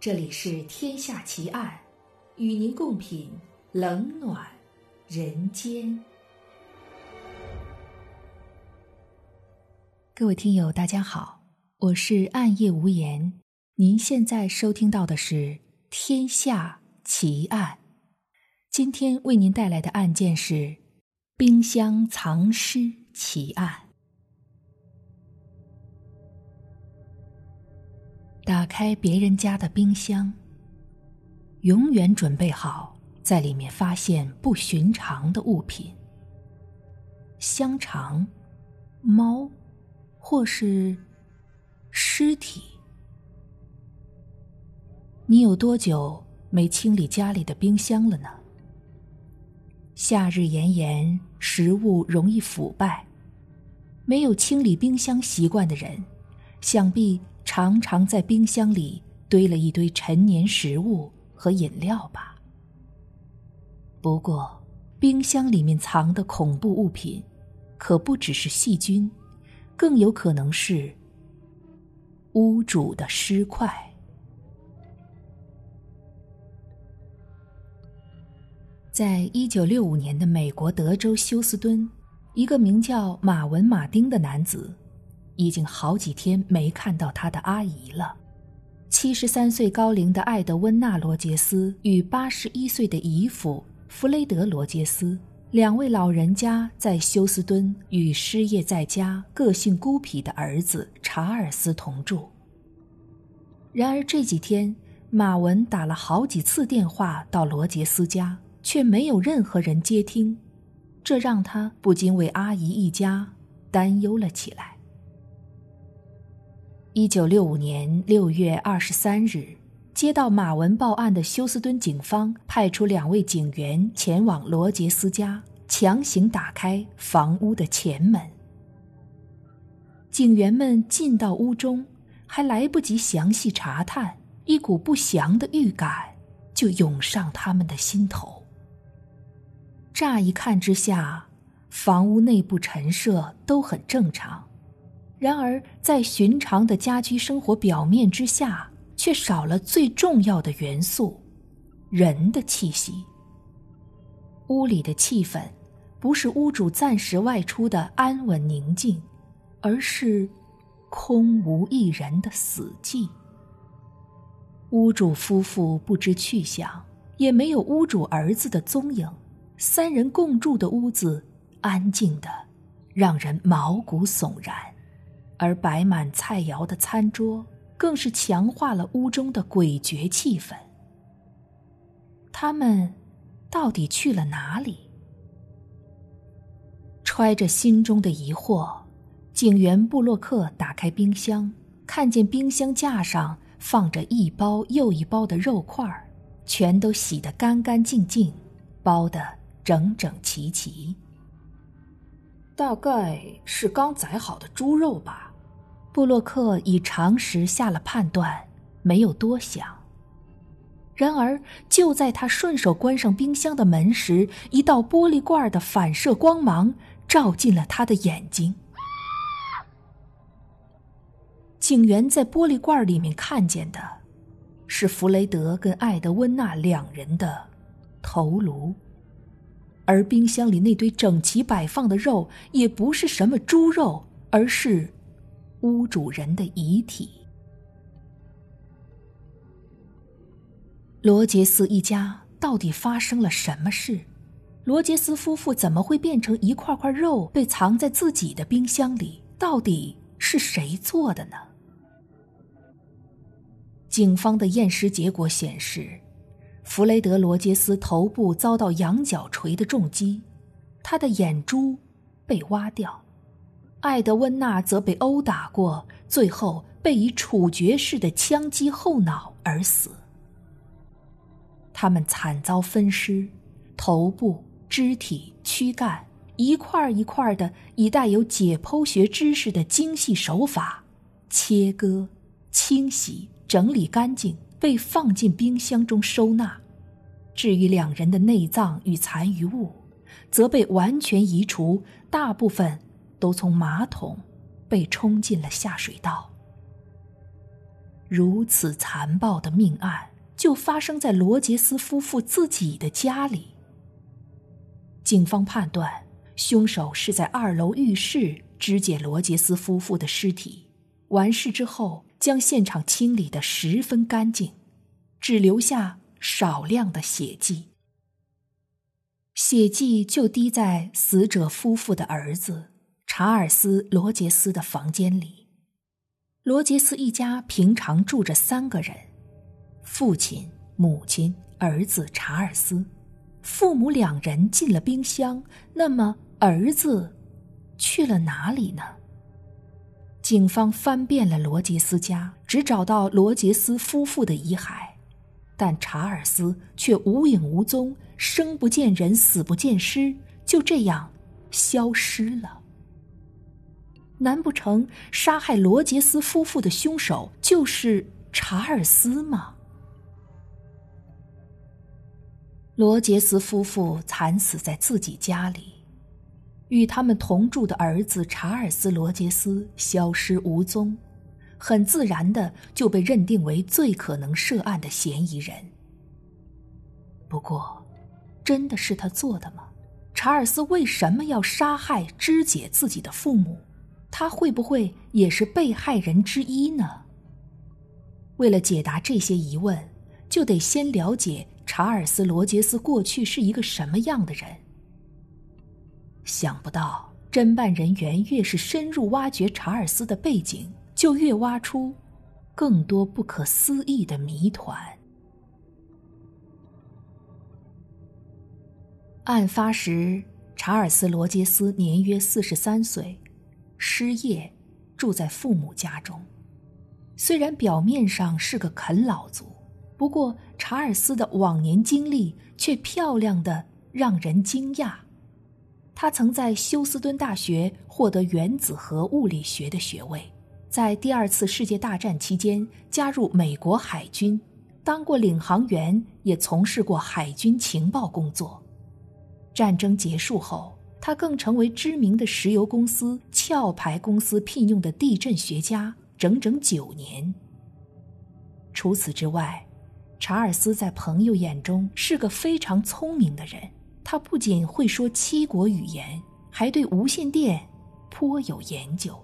这里是《天下奇案》，与您共品冷暖人间。各位听友，大家好，我是暗夜无言。您现在收听到的是《天下奇案》，今天为您带来的案件是冰箱藏尸奇案。打开别人家的冰箱，永远准备好在里面发现不寻常的物品。香肠、猫，或是尸体。你有多久没清理家里的冰箱了呢？夏日炎炎，食物容易腐败，没有清理冰箱习惯的人，想必。常常在冰箱里堆了一堆陈年食物和饮料吧。不过，冰箱里面藏的恐怖物品，可不只是细菌，更有可能是屋主的尸块。在一九六五年的美国德州休斯敦，一个名叫马文·马丁的男子。已经好几天没看到他的阿姨了。七十三岁高龄的艾德温娜·罗杰斯与八十一岁的姨父弗雷德·罗杰斯两位老人家在休斯敦与失业在家、个性孤僻的儿子查尔斯同住。然而这几天，马文打了好几次电话到罗杰斯家，却没有任何人接听，这让他不禁为阿姨一家担忧了起来。一九六五年六月二十三日，接到马文报案的休斯敦警方派出两位警员前往罗杰斯家，强行打开房屋的前门。警员们进到屋中，还来不及详细查探，一股不祥的预感就涌上他们的心头。乍一看之下，房屋内部陈设都很正常。然而，在寻常的家居生活表面之下，却少了最重要的元素——人的气息。屋里的气氛，不是屋主暂时外出的安稳宁静，而是空无一人的死寂。屋主夫妇不知去向，也没有屋主儿子的踪影。三人共住的屋子，安静的让人毛骨悚然。而摆满菜肴的餐桌，更是强化了屋中的诡谲气氛。他们到底去了哪里？揣着心中的疑惑，警员布洛克打开冰箱，看见冰箱架上放着一包又一包的肉块全都洗得干干净净，包得整整齐齐。大概是刚宰好的猪肉吧。布洛克以常识下了判断，没有多想。然而，就在他顺手关上冰箱的门时，一道玻璃罐的反射光芒照进了他的眼睛。警员在玻璃罐里面看见的，是弗雷德跟艾德温娜两人的头颅，而冰箱里那堆整齐摆放的肉，也不是什么猪肉，而是……屋主人的遗体。罗杰斯一家到底发生了什么事？罗杰斯夫妇怎么会变成一块块肉被藏在自己的冰箱里？到底是谁做的呢？警方的验尸结果显示，弗雷德·罗杰斯头部遭到羊角锤的重击，他的眼珠被挖掉。艾德温娜则被殴打过，最后被以处决式的枪击后脑而死。他们惨遭分尸，头部、肢体、躯干一块一块的，以带有解剖学知识的精细手法切割、清洗、整理干净，被放进冰箱中收纳。至于两人的内脏与残余物，则被完全移除，大部分。都从马桶被冲进了下水道。如此残暴的命案就发生在罗杰斯夫妇自己的家里。警方判断，凶手是在二楼浴室肢解罗杰斯夫妇的尸体，完事之后将现场清理得十分干净，只留下少量的血迹。血迹就滴在死者夫妇的儿子查尔斯·罗杰斯的房间里。罗杰斯一家平常住着三个人：父亲、母亲、儿子查尔斯。父母两人进了冰箱，那么儿子去了哪里呢？警方翻遍了罗杰斯家，只找到罗杰斯夫妇的遗骸，但查尔斯却无影无踪，生不见人，死不见尸，就这样消失了。难不成杀害罗杰斯夫妇的凶手就是查尔斯吗？罗杰斯夫妇惨死在自己家里，与他们同住的儿子查尔斯·罗杰斯消失无踪，很自然的就被认定为最可能涉案的嫌疑人。不过，真的是他做的吗？查尔斯为什么要杀害、肢解自己的父母？他会不会也是被害人之一呢？为了解答这些疑问，就得先了解。查尔斯·罗杰斯过去是一个什么样的人？想不到，侦办人员越是深入挖掘查尔斯的背景，就越挖出更多不可思议的谜团。案发时，查尔斯·罗杰斯年约四十三岁，失业，住在父母家中。虽然表面上是个啃老族。不过，查尔斯的往年经历却漂亮的让人惊讶。他曾在休斯敦大学获得原子核物理学的学位，在第二次世界大战期间加入美国海军，当过领航员，也从事过海军情报工作。战争结束后，他更成为知名的石油公司壳牌公司聘用的地震学家，整整九年。除此之外，查尔斯在朋友眼中是个非常聪明的人，他不仅会说七国语言，还对无线电颇有研究。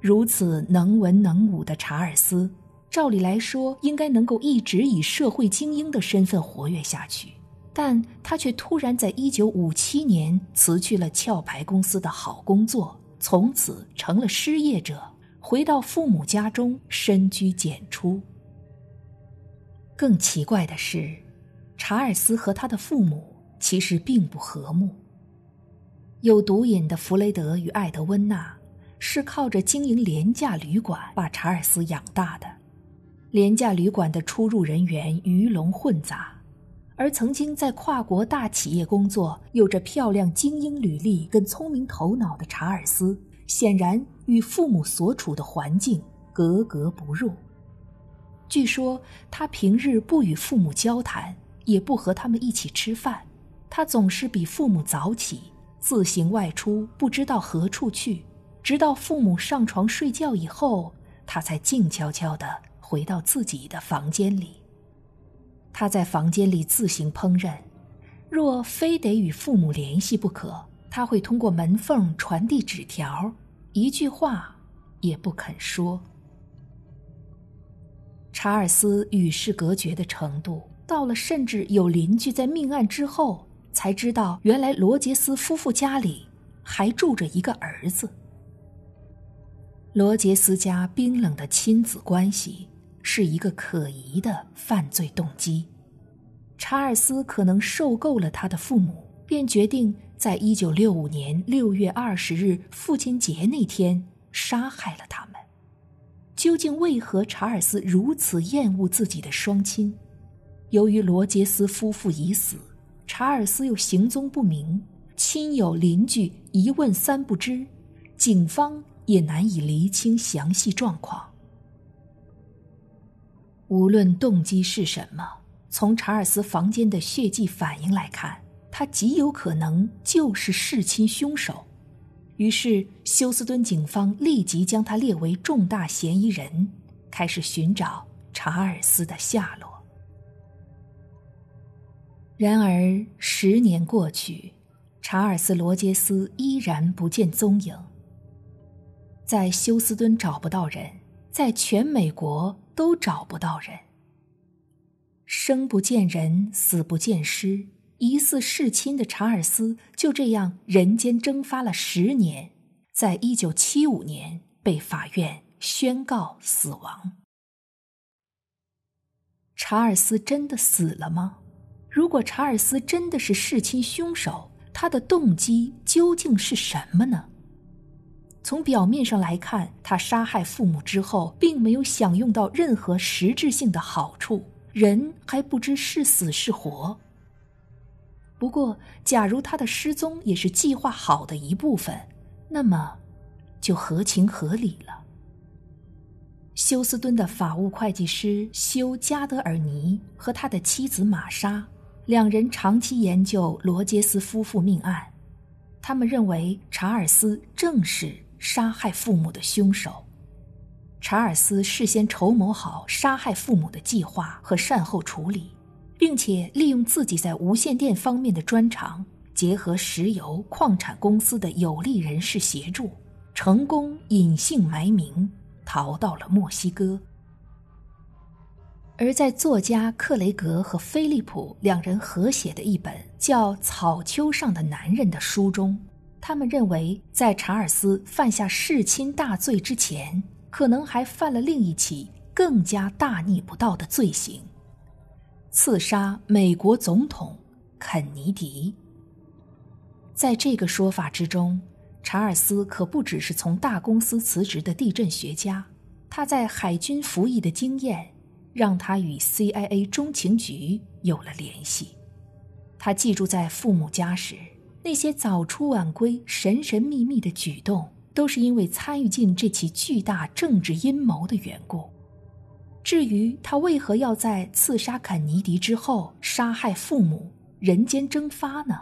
如此能文能武的查尔斯，照理来说应该能够一直以社会精英的身份活跃下去，但他却突然在1957年辞去了壳牌公司的好工作，从此成了失业者，回到父母家中深居简出。更奇怪的是，查尔斯和他的父母其实并不和睦。有毒瘾的弗雷德与艾德温娜是靠着经营廉价旅馆把查尔斯养大的。廉价旅馆的出入人员鱼龙混杂，而曾经在跨国大企业工作、有着漂亮精英履历跟聪明头脑的查尔斯，显然与父母所处的环境格格不入。据说他平日不与父母交谈，也不和他们一起吃饭。他总是比父母早起，自行外出，不知道何处去。直到父母上床睡觉以后，他才静悄悄地回到自己的房间里。他在房间里自行烹饪，若非得与父母联系不可，他会通过门缝传递纸条，一句话也不肯说。查尔斯与世隔绝的程度，到了甚至有邻居在命案之后才知道，原来罗杰斯夫妇家里还住着一个儿子。罗杰斯家冰冷的亲子关系是一个可疑的犯罪动机。查尔斯可能受够了他的父母，便决定在一九六五年六月二十日父亲节那天杀害了他们。究竟为何查尔斯如此厌恶自己的双亲？由于罗杰斯夫妇已死，查尔斯又行踪不明，亲友邻居一问三不知，警方也难以厘清详细状况。无论动机是什么，从查尔斯房间的血迹反应来看，他极有可能就是弑亲凶手。于是，休斯敦警方立即将他列为重大嫌疑人，开始寻找查尔斯的下落。然而，十年过去，查尔斯·罗杰斯依然不见踪影。在休斯敦找不到人，在全美国都找不到人。生不见人，死不见尸，疑似弑亲的查尔斯就这样人间蒸发了十年，在一九七五年被法院宣告死亡。查尔斯真的死了吗？如果查尔斯真的是弑亲凶手，他的动机究竟是什么呢？从表面上来看，他杀害父母之后，并没有享用到任何实质性的好处，人还不知是死是活。不过，假如他的失踪也是计划好的一部分，那么就合情合理了。休斯敦的法务会计师休·加德尔尼和他的妻子玛莎，两人长期研究罗杰斯夫妇命案，他们认为查尔斯正是。杀害父母的凶手，查尔斯事先筹谋好杀害父母的计划和善后处理，并且利用自己在无线电方面的专长，结合石油矿产公司的有利人士协助，成功隐姓埋名逃到了墨西哥。而在作家克雷格和菲利普两人合写的一本叫《草丘上的男人》的书中。他们认为，在查尔斯犯下弑亲大罪之前，可能还犯了另一起更加大逆不道的罪行——刺杀美国总统肯尼迪。在这个说法之中，查尔斯可不只是从大公司辞职的地震学家，他在海军服役的经验让他与 CIA 中情局有了联系。他寄住在父母家时。那些早出晚归、神神秘秘的举动，都是因为参与进这起巨大政治阴谋的缘故。至于他为何要在刺杀肯尼迪之后杀害父母、人间蒸发呢？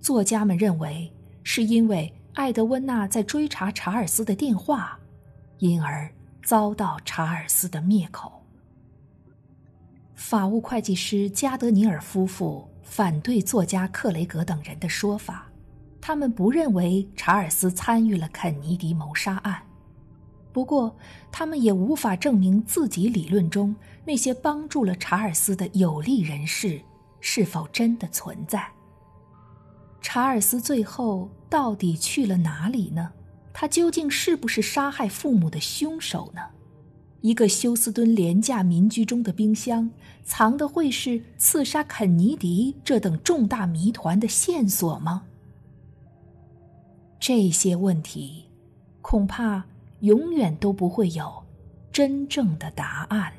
作家们认为，是因为艾德温娜在追查查尔斯的电话，因而遭到查尔斯的灭口。法务会计师加德尼尔夫妇。反对作家克雷格等人的说法，他们不认为查尔斯参与了肯尼迪谋杀案。不过，他们也无法证明自己理论中那些帮助了查尔斯的有利人士是否真的存在。查尔斯最后到底去了哪里呢？他究竟是不是杀害父母的凶手呢？一个休斯敦廉价民居中的冰箱，藏的会是刺杀肯尼迪这等重大谜团的线索吗？这些问题，恐怕永远都不会有真正的答案。